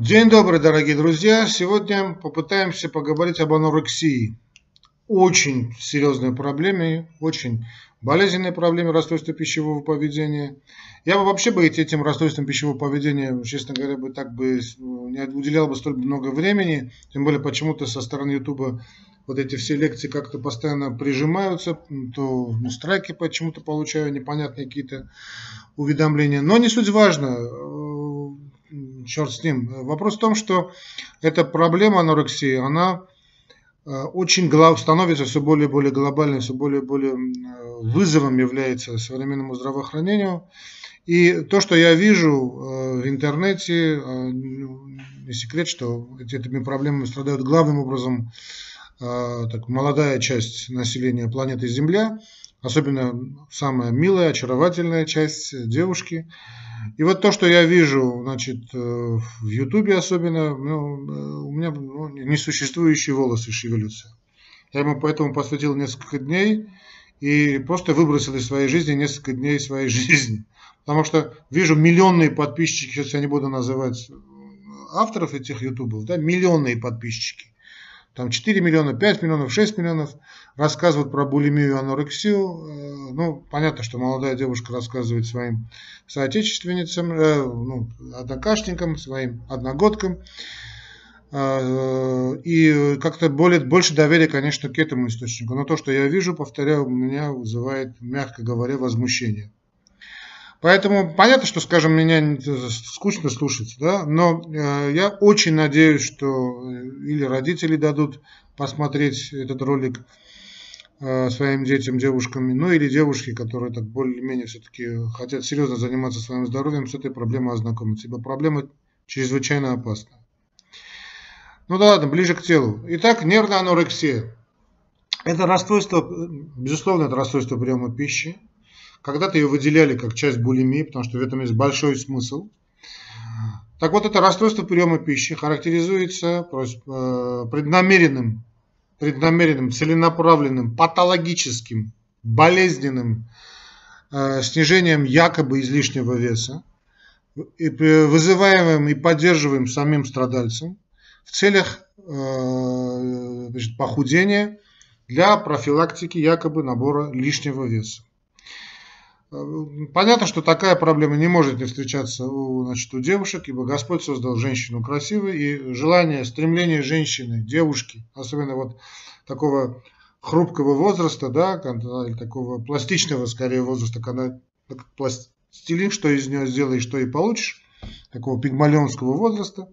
День добрый, дорогие друзья! Сегодня попытаемся поговорить об анорексии. Очень серьезной проблеме, очень болезненной проблеме расстройства пищевого поведения. Я бы вообще бы этим расстройством пищевого поведения, честно говоря, бы так бы не уделял бы столь много времени. Тем более почему-то со стороны Ютуба вот эти все лекции как-то постоянно прижимаются, то ну, страйки почему-то получаю, непонятные какие-то уведомления. Но не суть важно черт с ним. Вопрос в том, что эта проблема анорексии, она э, очень становится все более и более глобальной, все более и более вызовом является современному здравоохранению. И то, что я вижу э, в интернете, э, не секрет, что этими проблемами страдают главным образом так, молодая часть населения планеты Земля, особенно самая милая, очаровательная часть девушки – и вот то, что я вижу, значит, э, в Ютубе особенно, ну, э, у меня ну, несуществующие волосы шевелятся. Я ему поэтому посвятил несколько дней и просто выбросил из своей жизни несколько дней своей жизни. Потому что вижу миллионные подписчики, сейчас я не буду называть авторов этих ютубов, да, миллионные подписчики там 4 миллиона, 5 миллионов, 6 миллионов рассказывают про булимию и анорексию. Э, ну, понятно, что молодая девушка рассказывает своим соотечественницам, э, ну, однокашникам, своим одногодкам. Э, и как-то более, больше доверия, конечно, к этому источнику. Но то, что я вижу, повторяю, меня вызывает, мягко говоря, возмущение. Поэтому понятно, что, скажем, меня скучно слушать, да, но э, я очень надеюсь, что э, или родители дадут посмотреть этот ролик э, своим детям, девушкам, ну или девушки, которые так более-менее все-таки хотят серьезно заниматься своим здоровьем, с этой проблемой ознакомиться, ибо проблема чрезвычайно опасна. Ну да ладно, ближе к телу. Итак, нервная анорексия. Это расстройство, безусловно, это расстройство приема пищи, когда-то ее выделяли как часть булимии, потому что в этом есть большой смысл. Так вот, это расстройство приема пищи характеризуется э, преднамеренным, преднамеренным, целенаправленным, патологическим, болезненным э, снижением якобы излишнего веса, вызываемым и поддерживаемым самим страдальцем в целях э, значит, похудения для профилактики якобы набора лишнего веса. Понятно, что такая проблема не может не встречаться у, значит, у девушек, ибо Господь создал женщину красивой, и желание, стремление женщины, девушки, особенно вот такого хрупкого возраста, да, или такого пластичного, скорее, возраста, когда пластилин, что из нее сделаешь, что и получишь, такого пигмалионского возраста,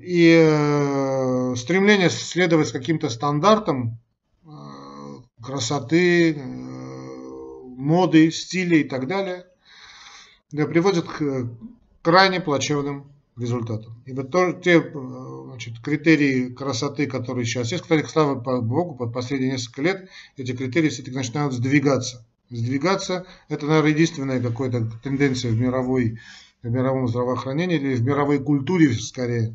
и э, стремление следовать каким-то стандартам э, красоты, э, моды, стиля и так далее, приводят к крайне плачевным результатам. Ибо то, те значит, критерии красоты, которые сейчас есть, кстати, слава Богу, под последние несколько лет эти критерии все-таки начинают сдвигаться. Сдвигаться – это, наверное, единственная какая-то тенденция в мировой в мировом здравоохранении или в мировой культуре скорее,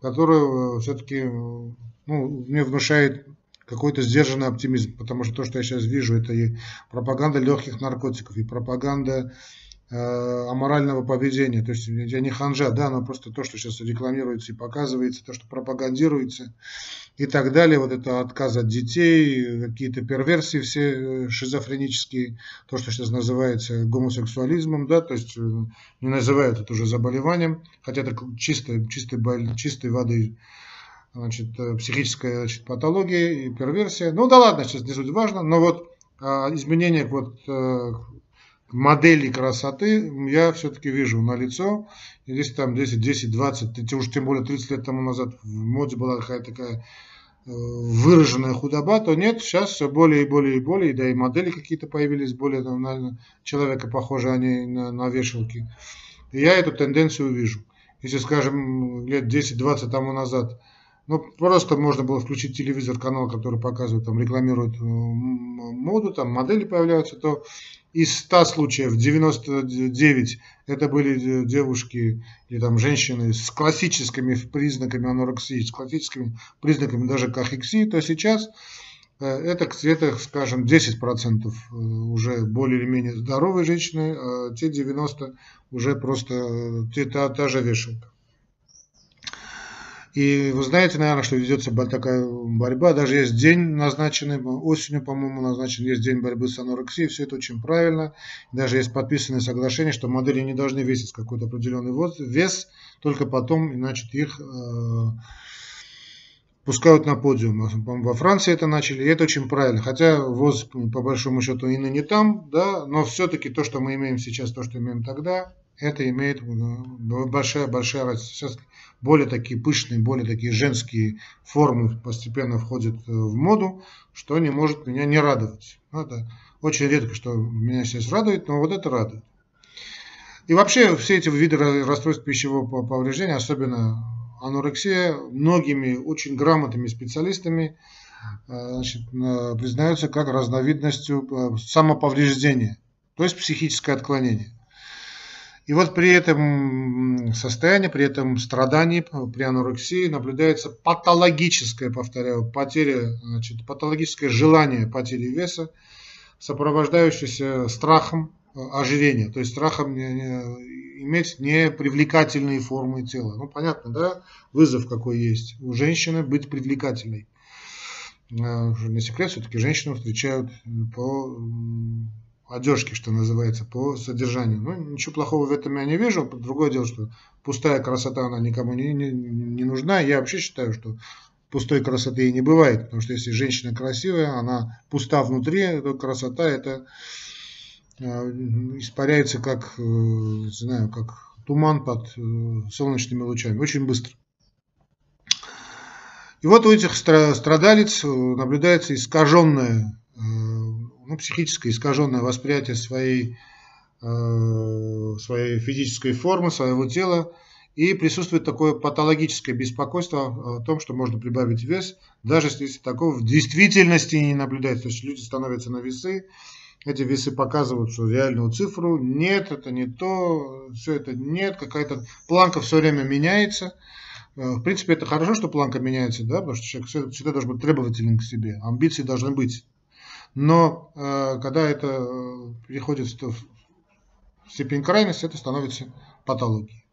которая все-таки ну, мне внушает какой-то сдержанный оптимизм, потому что то, что я сейчас вижу, это и пропаганда легких наркотиков, и пропаганда э, аморального поведения. То есть я не ханжа, да, но просто то, что сейчас рекламируется и показывается, то, что пропагандируется и так далее. Вот это отказ от детей, какие-то перверсии все э, шизофренические, то, что сейчас называется гомосексуализмом, да, то есть э, не называют это уже заболеванием, хотя это чистой, чистой, чистой воды значит, э, психическая значит, патология и перверсия. Ну да ладно, сейчас не суть важно, но вот а, изменения вот, а, модели красоты я все-таки вижу на лицо. И здесь там 10, 10, 20, уж тем более 30 лет тому назад в моде была какая-то такая э, выраженная худоба, то нет, сейчас все более и более и более, да и модели какие-то появились более на человека похожие они на, на вешалки. И я эту тенденцию вижу. Если, скажем, лет 10-20 тому назад ну, просто можно было включить телевизор, канал, который показывает, там, рекламирует э, моду, там модели появляются, то из 100 случаев 99 это были э, девушки или там женщины с классическими признаками анорексии, с классическими признаками даже кахексии, то сейчас э, это, это скажем, 10% уже более или менее здоровые женщины, а те 90 уже просто та, та же вешалка. И вы знаете, наверное, что ведется такая борьба. Даже есть день назначенный, осенью, по-моему, назначен, есть день борьбы с анорексией. Все это очень правильно. Даже есть подписанное соглашение, что модели не должны весить какой-то определенный вес, только потом, значит, их э, пускают на подиум. Во Франции это начали, и это очень правильно. Хотя ВОЗ, по большому счету, и не там, да, но все-таки то, что мы имеем сейчас, то, что имеем тогда, это имеет большая-большая э, разница. Сейчас более такие пышные, более такие женские формы постепенно входят э, в моду, что не может меня не радовать. Ну, это очень редко, что меня сейчас радует, но вот это радует. И вообще все эти виды расстройств пищевого повреждения, особенно анорексия, многими очень грамотными специалистами э, значит, признаются как разновидностью самоповреждения, то есть психическое отклонение. И вот при этом состоянии, при этом страдании, при анорексии наблюдается патологическое, повторяю, потеря, значит, патологическое желание потери веса, сопровождающееся страхом э, ожирения, то есть страхом иметь непривлекательные формы тела. Ну, понятно, да, вызов какой есть у женщины быть привлекательной. Э, не секрет, все-таки женщину встречают по одежки, что называется, по содержанию. Ну, ничего плохого в этом я не вижу. Другое дело, что пустая красота, она никому не, не, не нужна. Я вообще считаю, что пустой красоты и не бывает. Потому что если женщина красивая, она пуста внутри, то красота это э, испаряется как, э, не знаю, как туман под э, солнечными лучами. Очень быстро. И вот у этих страдалец наблюдается искаженное ну, психическое искаженное восприятие своей, э, своей физической формы, своего тела, и присутствует такое патологическое беспокойство о том, что можно прибавить вес, даже если такого в действительности не наблюдается. То есть люди становятся на весы, эти весы показывают что реальную цифру, нет, это не то, все это нет, какая-то планка все время меняется. Э, в принципе, это хорошо, что планка меняется, да, потому что человек всегда должен быть требователен к себе, амбиции должны быть. Но э, когда это э, переходит в степень крайности, это становится патологией.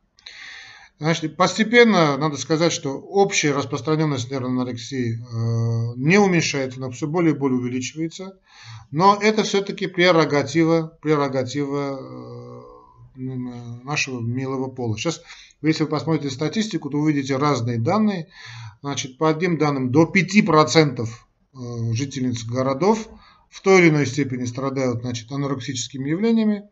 Значит, постепенно надо сказать, что общая распространенность нервной анорексии э, не уменьшается, но все более и более увеличивается. Но это все-таки прерогатива, прерогатива э, нашего милого пола. Сейчас, если вы посмотрите статистику, то увидите разные данные. Значит, по одним данным, до 5% э, жительниц городов в той или иной степени страдают значит, анорексическими явлениями.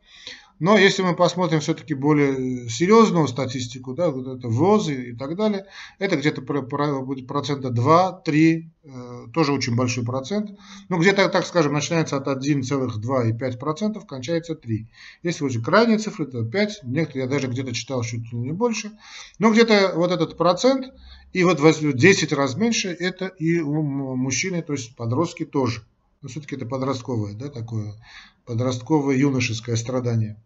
Но если мы посмотрим все-таки более серьезную статистику, да, вот это ВОЗы и так далее, это где-то будет процента 2-3, э, тоже очень большой процент. Ну, где-то, так скажем, начинается от 1,2,5%, кончается 3. Если уже крайние цифры, то 5, некоторые я даже где-то читал чуть ли не больше. Но где-то вот этот процент, и вот 10 раз меньше, это и у мужчины, то есть подростки тоже но все-таки это подростковое, да, такое подростковое юношеское страдание.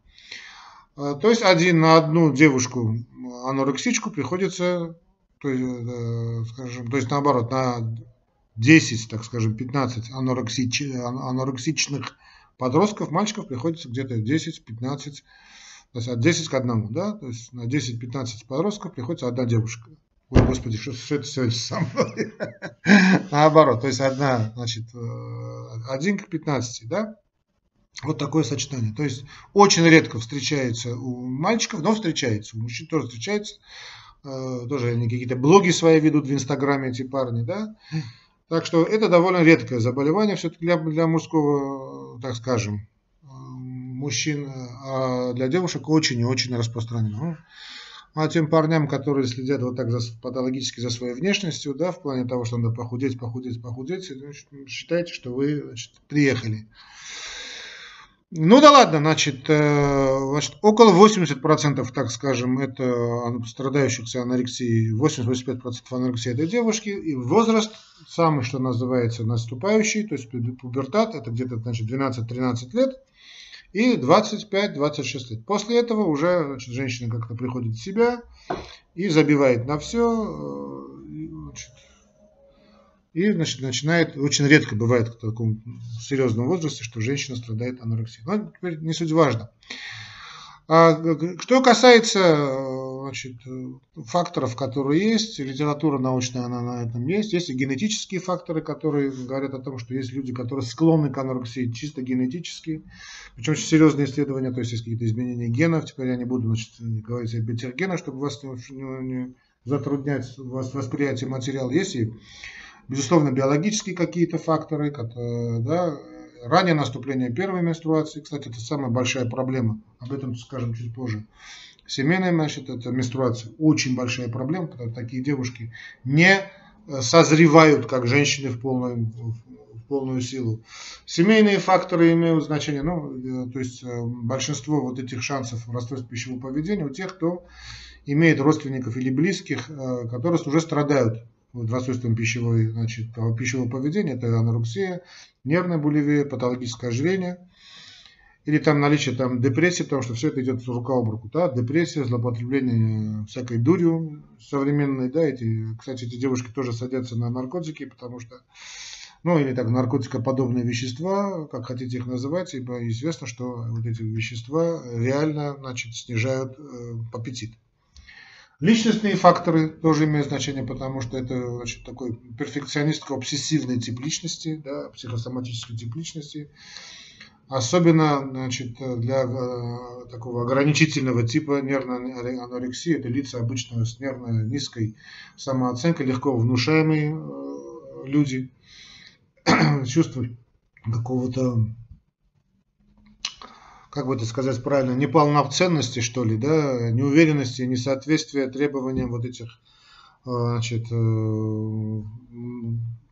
А, то есть один на одну девушку анорексичку приходится, то есть, э, скажем, то есть наоборот, на 10, так скажем, 15 анорексич, анорексичных подростков, мальчиков приходится где-то 10-15, то есть от 10 к 1, да, то есть на 10-15 подростков приходится одна девушка. Ой, господи, что, что это сегодня со мной? Наоборот, то есть одна, значит, э, один к 15, да? Вот такое сочетание. То есть очень редко встречается у мальчиков, но встречается. У мужчин тоже встречается. Э, тоже они какие-то блоги свои ведут в Инстаграме эти парни, да? Так что это довольно редкое заболевание все-таки для, для мужского, так скажем, э, мужчин, а для девушек очень и очень распространено. А тем парням, которые следят вот так за, патологически за своей внешностью, да, в плане того, что надо похудеть, похудеть, похудеть, значит, считайте, что вы значит, приехали. Ну да ладно, значит, э, значит около 80%, так скажем, это страдающих анорексией, 80-85% анорексии это девушки, и возраст самый, что называется, наступающий, то есть пубертат, это где-то значит 12-13 лет, и 25-26 лет. После этого уже значит, женщина как-то приходит в себя и забивает на все. Э, и значит, начинает, очень редко бывает в таком серьезном возрасте, что женщина страдает анорексией. Но теперь не суть важно. А что касается значит, факторов, которые есть, литература научная она на этом есть, есть и генетические факторы, которые говорят о том, что есть люди, которые склонны к анорексии чисто генетически, причем очень серьезные исследования, то есть есть какие-то изменения генов, теперь я не буду значит, говорить о бетергенах, чтобы вас не, не затруднять вас восприятие материала. Есть и, безусловно, биологические какие-то факторы, которые, да, раннее наступление первой менструации, кстати, это самая большая проблема, об этом скажем чуть позже. Семейная, значит, это менструация, очень большая проблема, потому что такие девушки не э, созревают, как женщины в полную, в полную силу. Семейные факторы имеют значение, ну, э, то есть э, большинство вот этих шансов расстройств пищевого поведения у тех, кто имеет родственников или близких, которые уже страдают вот, расстройством пищевой, значит, пищевого поведения, это анорексия, нервная булевия, патологическое ожирение, или там наличие там, депрессии, потому что все это идет рука об руку. Да? Депрессия, злоупотребление всякой дурью современной. Да? Эти, кстати, эти девушки тоже садятся на наркотики, потому что ну или так наркотикоподобные вещества, как хотите их называть, ибо известно, что вот эти вещества реально значит, снижают э, аппетит. Личностные факторы тоже имеют значение, потому что это значит, такой перфекционистко-обсессивный тип личности, да, психосоматический тип личности. Особенно значит, для э, такого ограничительного типа нервной анорексии, это лица обычно с нервной низкой самооценкой, легко внушаемые э, люди, чувство какого-то как бы это сказать правильно, неполноценности, что ли, да, неуверенности, несоответствия требованиям вот этих э, значит,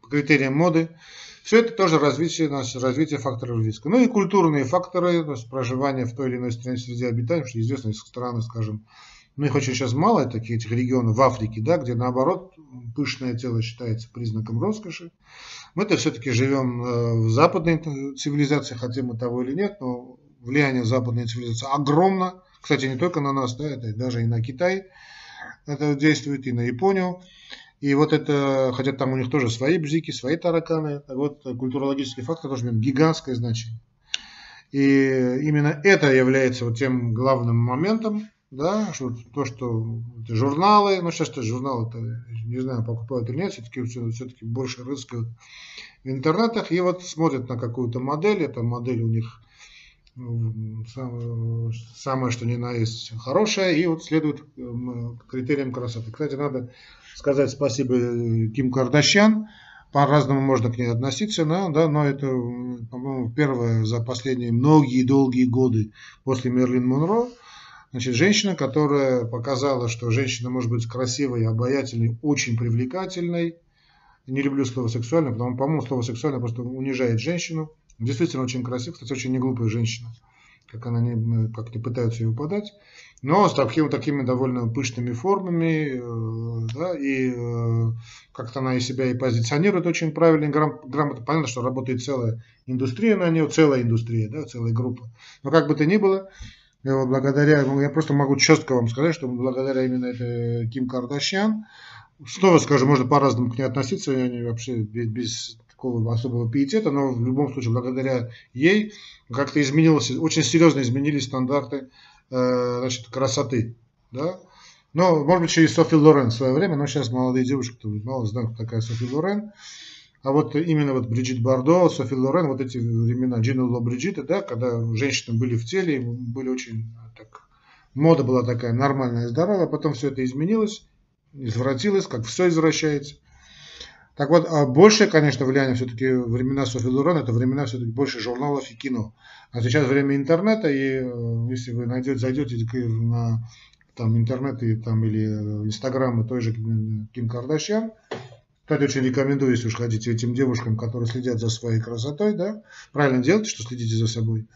критериям моды. Все это тоже развитие, значит, развитие факторов риска. Ну и культурные факторы, то есть проживание в той или иной стране среди обитания, что известно из страны, скажем, ну их очень сейчас мало, таких этих регионов в Африке, да, где наоборот пышное тело считается признаком роскоши. Мы-то все-таки живем э, в западной цивилизации, хотим мы того или нет, но влияние западной цивилизации огромно. Кстати, не только на нас, да, это даже и на Китай это действует, и на Японию. И вот это, хотя там у них тоже свои бзики, свои тараканы, вот культурологический фактор тоже имеет гигантское значение. И именно это является вот тем главным моментом, да, что то, что журналы, ну сейчас то журналы, -то, не знаю, покупают или нет, все-таки все-таки больше рыскают в интернетах и вот смотрят на какую-то модель, эта модель у них самое что ни на есть хорошее, и вот следует критериям красоты. Кстати, надо сказать спасибо э, Ким Кардашьян, по-разному можно к ней относиться, но, да, но это, по-моему, первое за последние многие долгие годы после Мерлин Монро, значит, женщина, которая показала, что женщина может быть красивой, обаятельной, очень привлекательной. Не люблю слово сексуальное, потому что, по-моему, слово сексуальное просто унижает женщину. Действительно очень красивая, кстати, очень неглупая женщина, как она не, как не пытаются ее подать, но с такими, такими довольно пышными формами, э, да, и э, как-то она и себя и позиционирует очень правильно, грам, грамотно. Понятно, что работает целая индустрия на нее, целая индустрия, да, целая группа. Но как бы то ни было, благодаря, я просто могу четко вам сказать, что благодаря именно этой Ким Кардашьян, снова скажу, можно по-разному к ней относиться, я не, вообще без такого особого пиетета, но в любом случае благодаря ей как-то изменилось, очень серьезно изменились стандарты э, значит, красоты. Да? Но, может быть, еще и Софи Лорен в свое время, но сейчас молодые девушки кто мало знают, кто такая Софи Лорен. А вот именно вот Бриджит Бардо, Софи Лорен, вот эти времена Джина Ло Бриджита, да, когда женщины были в теле, были очень так, мода была такая нормальная, здоровая, потом все это изменилось, извратилось, как все извращается. Так вот, а большее, конечно, влияние все-таки времена Софи Лорен, это времена все-таки больше журналов и кино. А сейчас время интернета, и э, если вы найдете, зайдете на там, интернет и, там, или э, инстаграм и той же Ким Кардашьян, кстати, очень рекомендую, если уж хотите, этим девушкам, которые следят за своей красотой, да, правильно делайте, что следите за собой.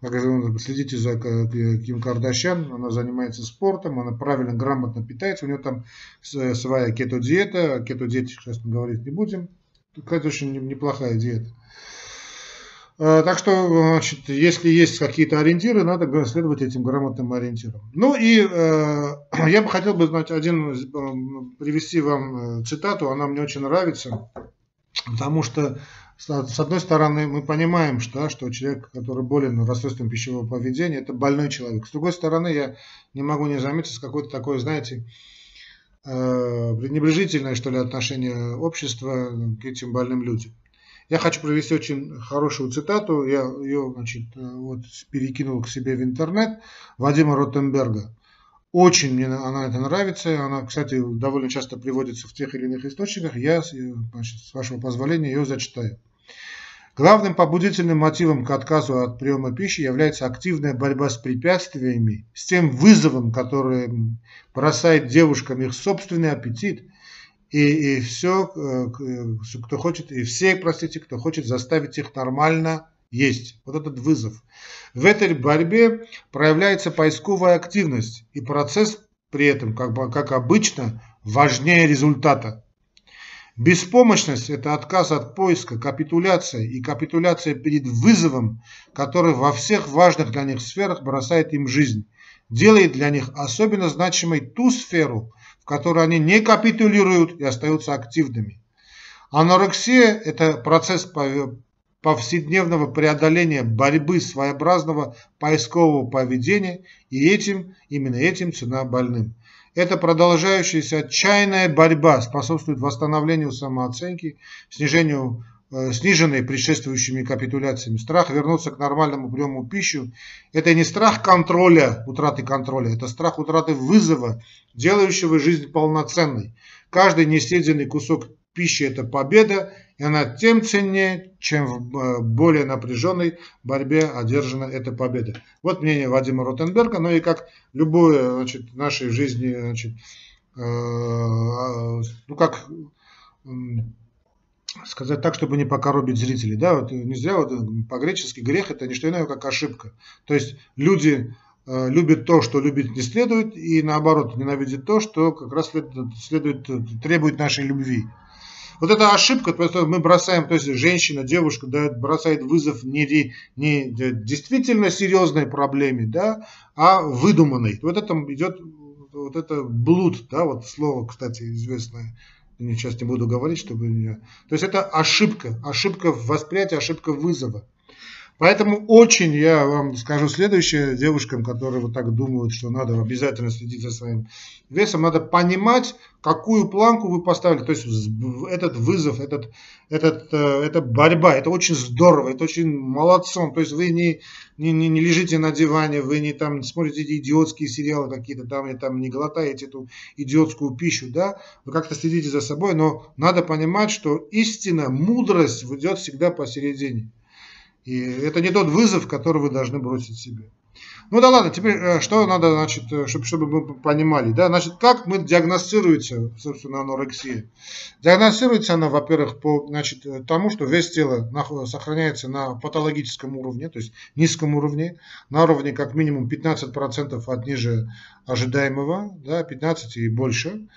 Следите за Ким Кардашьян, она занимается спортом, она правильно, грамотно питается, у нее там своя кето-диета, кето-диете сейчас говорить не будем, это очень неплохая диета. А, так что, значит, если есть какие-то ориентиры, надо следовать этим грамотным ориентирам. Ну и э, я бы хотел бы знать один, привести вам э, цитату, она мне очень нравится, потому что с одной стороны, мы понимаем, что, что человек, который болен расстройством пищевого поведения, это больной человек. С другой стороны, я не могу не заметить с какой-то такой, знаете, э, пренебрежительное, что ли, отношение общества к этим больным людям. Я хочу привести очень хорошую цитату, я ее значит, э, вот, перекинул к себе в интернет, Вадима Ротенберга. Очень мне она это нравится. Она, кстати, довольно часто приводится в тех или иных источниках. Я, значит, с вашего позволения, ее зачитаю. Главным побудительным мотивом к отказу от приема пищи является активная борьба с препятствиями, с тем вызовом, который бросает девушкам их собственный аппетит, и, и все, э, кто хочет, и все, простите, кто хочет заставить их нормально есть. Вот этот вызов. В этой борьбе проявляется поисковая активность, и процесс при этом, как, как обычно, важнее результата. Беспомощность – это отказ от поиска, капитуляция и капитуляция перед вызовом, который во всех важных для них сферах бросает им жизнь, делает для них особенно значимой ту сферу, в которой они не капитулируют и остаются активными. Анорексия – это процесс повседневного преодоления борьбы своеобразного поискового поведения, и этим, именно этим цена больным. Эта продолжающаяся отчаянная борьба способствует восстановлению самооценки, снижению э, сниженной предшествующими капитуляциями. Страх вернуться к нормальному приему пищи – это не страх контроля, утраты контроля, это страх утраты вызова, делающего жизнь полноценной. Каждый несъеденный кусок пищи – это победа, и она тем ценнее, чем в э, более напряженной борьбе одержана эта победа. Вот мнение Вадима Ротенберга, ну и как любое значит, в нашей жизни, значит, э, ну как сказать так, чтобы не покоробить зрителей. Да, вот не зря вот по-гречески грех это не что иное, как ошибка. То есть люди э, любят то, что любить не следует, и наоборот ненавидят то, что как раз следует, следует требует нашей любви. Вот эта ошибка, просто мы бросаем, то есть женщина, девушка да, бросает вызов не, не действительно серьезной проблеме, да, а выдуманной. Вот это идет вот это блуд, да, вот слово, кстати, известное. Сейчас не буду говорить, чтобы... То есть это ошибка, ошибка в восприятии, ошибка вызова. Поэтому очень я вам скажу следующее девушкам, которые вот так думают, что надо обязательно следить за своим весом, надо понимать, какую планку вы поставили. То есть этот вызов, этот, этот, э, эта борьба, это очень здорово, это очень молодцом. То есть вы не, не, не, не лежите на диване, вы не там смотрите эти идиотские сериалы какие-то там, и там не глотаете эту идиотскую пищу, да, вы как-то следите за собой, но надо понимать, что истина, мудрость идет всегда посередине. И это не тот вызов, который вы должны бросить себе. Ну да ладно, теперь э, что надо, значит, чтобы, чтобы мы понимали, да, значит, как мы диагностируется, собственно, анорексия? Диагностируется она, во-первых, по, значит, тому, что вес тела сохраняется на патологическом уровне, то есть низком уровне, на уровне как минимум 15% от ниже ожидаемого, да, 15 и больше.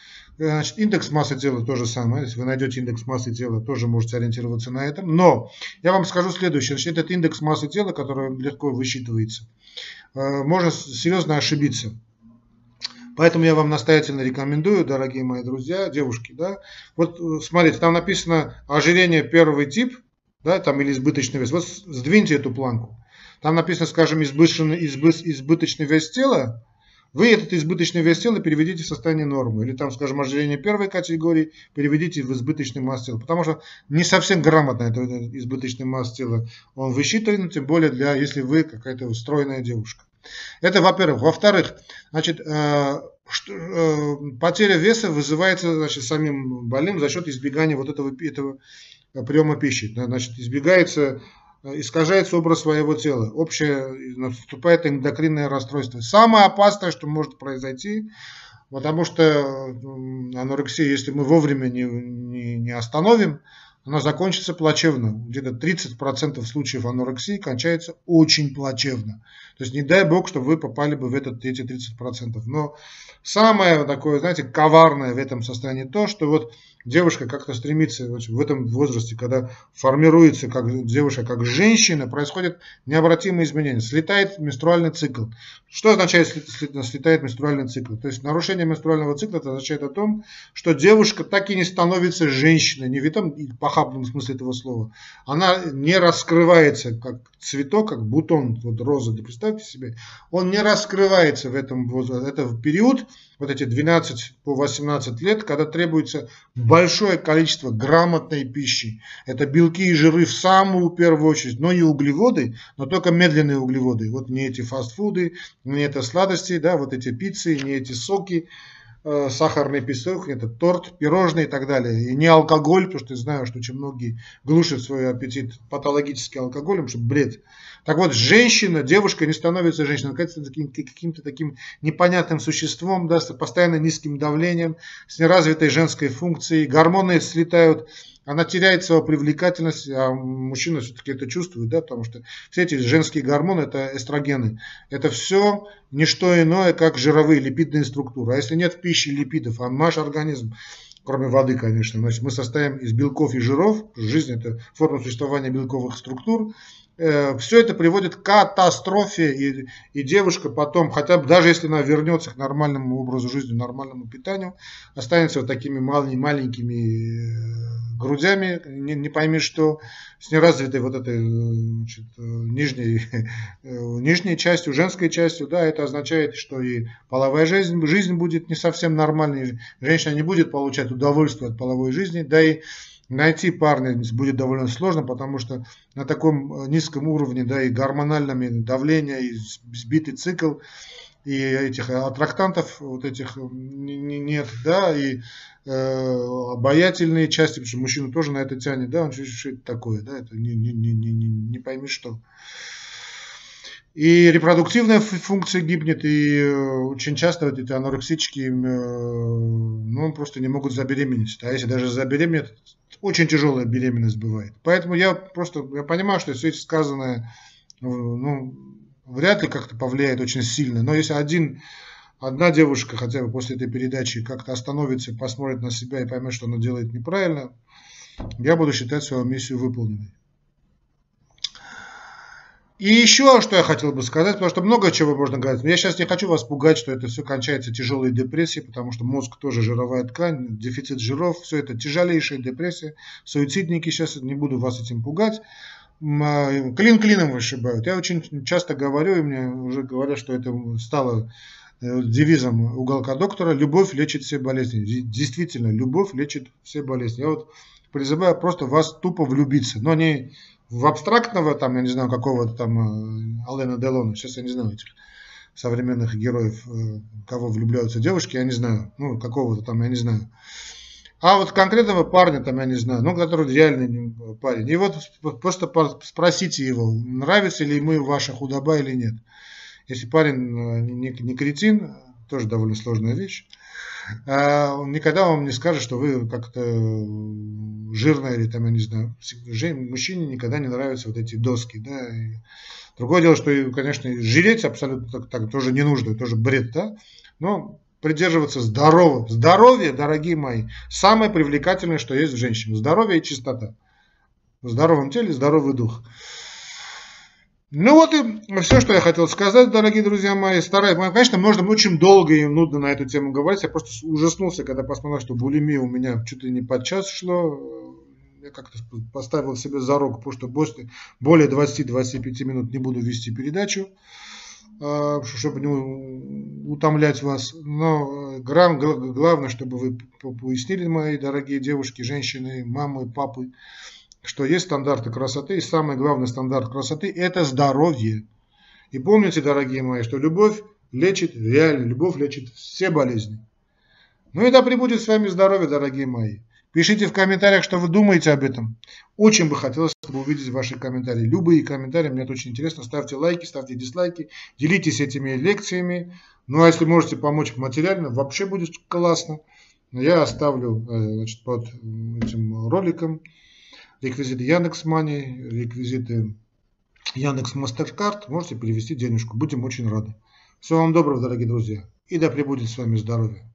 Значит, индекс массы тела то же самое. Если вы найдете индекс массы тела, тоже можете ориентироваться на этом. Но я вам скажу следующее. Значит, этот индекс массы тела, который легко высчитывается, э, можно серьезно ошибиться. Поэтому я вам настоятельно рекомендую, дорогие мои друзья, девушки, да, вот э, смотрите, там написано ожирение первый тип, да, там или избыточный вес. Вот сдвиньте эту планку. Там написано, скажем, избыточный, избыточный вес тела, вы этот избыточный вес тела переведите в состояние нормы. Или там, скажем, ожирение первой категории переведите в избыточный масс тела. Потому что не совсем грамотно это избыточный масс тела он высчитан, тем более для, если вы какая-то устроенная девушка. Это во-первых. Во-вторых, значит, э, э, потеря веса вызывается значит, самим больным за счет избегания вот этого, этого приема пищи. Значит, избегается искажается образ своего тела, общее наступает эндокринное расстройство. Самое опасное, что может произойти, потому что анорексия, если мы вовремя не, не, не остановим, она закончится плачевно. Где-то 30% случаев анорексии кончается очень плачевно. То есть не дай бог, чтобы вы попали бы в этот, эти 30%. Но самое такое, знаете, коварное в этом состоянии то, что вот девушка как-то стремится в этом возрасте, когда формируется как девушка, как женщина, происходит необратимые изменения. Слетает менструальный цикл. Что означает слетает менструальный цикл? То есть нарушение менструального цикла это означает о том, что девушка так и не становится женщиной, не в этом похабном смысле этого слова, она не раскрывается как цветок, как бутон вот розы, да представьте себе, он не раскрывается в этом возрасте. Это в период, вот эти 12 по 18 лет, когда требуется большое количество грамотной пищи. Это белки и жиры в самую первую очередь, но не углеводы, но только медленные углеводы. Вот не эти фастфуды, не это сладости, да, вот эти пиццы, не эти соки, сахарный песок, это торт, пирожные и так далее. И не алкоголь, потому что я знаю, что очень многие глушат свой аппетит патологическим алкоголем, что бред. Так вот, женщина, девушка не становится женщиной, таким, каким-то таким непонятным существом, да, с постоянно низким давлением, с неразвитой женской функцией, гормоны слетают, она теряет свою привлекательность, а мужчина все-таки это чувствует, да, потому что все эти женские гормоны, это эстрогены, это все не что иное, как жировые липидные структуры. А если нет в пище липидов, а наш организм, кроме воды, конечно, значит, мы состоим из белков и жиров, жизнь это форма существования белковых структур, все это приводит к катастрофе, и, и девушка потом, хотя бы даже если она вернется к нормальному образу жизни, нормальному питанию, останется вот такими маленькими, э, грудями, не, не пойми что, с неразвитой вот этой значит, э, нижней, нижней частью, женской частью, да, это означает, что и половая жизнь, жизнь будет не совсем нормальной, женщина не будет получать удовольствие от половой жизни, да и найти парня будет довольно сложно, потому что на таком э, низком уровне, да, и гормональном давление, и сбитый цикл, и этих аттрактантов вот этих э, нет, да, и э, обаятельные части, потому что мужчина тоже на это тянет, да, он что это такое, да, это не, не, не, не, не пойми что. И репродуктивная функция гибнет, и э, очень часто вот эти анорексички, ну, просто не могут забеременеть. А если даже забеременеют, очень тяжелая беременность бывает. Поэтому я просто я понимаю, что все это сказанное ну, вряд ли как-то повлияет очень сильно. Но если один, одна девушка хотя бы после этой передачи как-то остановится, посмотрит на себя и поймет, что она делает неправильно, я буду считать свою миссию выполненной. И еще, что я хотел бы сказать, потому что много чего можно говорить. Я сейчас не хочу вас пугать, что это все кончается тяжелой депрессией, потому что мозг тоже жировая ткань, дефицит жиров, все это тяжелейшая депрессия. Суицидники, сейчас не буду вас этим пугать. А, клин клином вышибают. Я очень часто говорю, и мне уже говорят, что это стало э, девизом уголка доктора «Любовь лечит все болезни». Действительно, любовь лечит все болезни. Я вот призываю просто вас тупо влюбиться, но не в абстрактного, там, я не знаю, какого-то там э, Алена Делона, сейчас я не знаю этих современных героев, э, кого влюбляются девушки, я не знаю, ну, какого-то там, я не знаю. А вот конкретного парня там, я не знаю, ну, который реальный парень. И вот просто спросите его, нравится ли ему ваша худоба или нет. Если парень э, не, не кретин, тоже довольно сложная вещь, он никогда вам не скажет, что вы как-то жирная или там, я не знаю, мужчине никогда не нравятся вот эти доски, да. И другое дело, что, конечно, жиреть абсолютно так, так тоже не нужно, тоже бред, да. Но придерживаться здорового. Здоровье, дорогие мои, самое привлекательное, что есть в женщине. Здоровье и чистота. В здоровом теле здоровый дух. Ну вот и все, что я хотел сказать, дорогие друзья мои. Стараюсь, конечно, можно очень долго и нудно на эту тему говорить. Я просто ужаснулся, когда посмотрел, что булимия у меня чуть ли не под час шло. Я как-то поставил себе зарок, потому что после более 20-25 минут не буду вести передачу, а, чтобы не утомлять вас. Но главное, чтобы вы пояснили, мои дорогие девушки, женщины, мамы, папы, что есть стандарты красоты, и самый главный стандарт красоты – это здоровье. И помните, дорогие мои, что любовь лечит, реально, любовь лечит все болезни. Ну и да пребудет с вами здоровье, дорогие мои. Пишите в комментариях, что вы думаете об этом. Очень бы хотелось, чтобы увидеть ваши комментарии. Любые комментарии, мне это очень интересно. Ставьте лайки, ставьте дизлайки, делитесь этими лекциями. Ну а если можете помочь материально, вообще будет классно. Я оставлю э, значит, под этим роликом реквизиты Яндекс Мани, реквизиты Яндекс Мастеркард, можете перевести денежку. Будем очень рады. Всего вам доброго, дорогие друзья. И да пребудет с вами здоровье.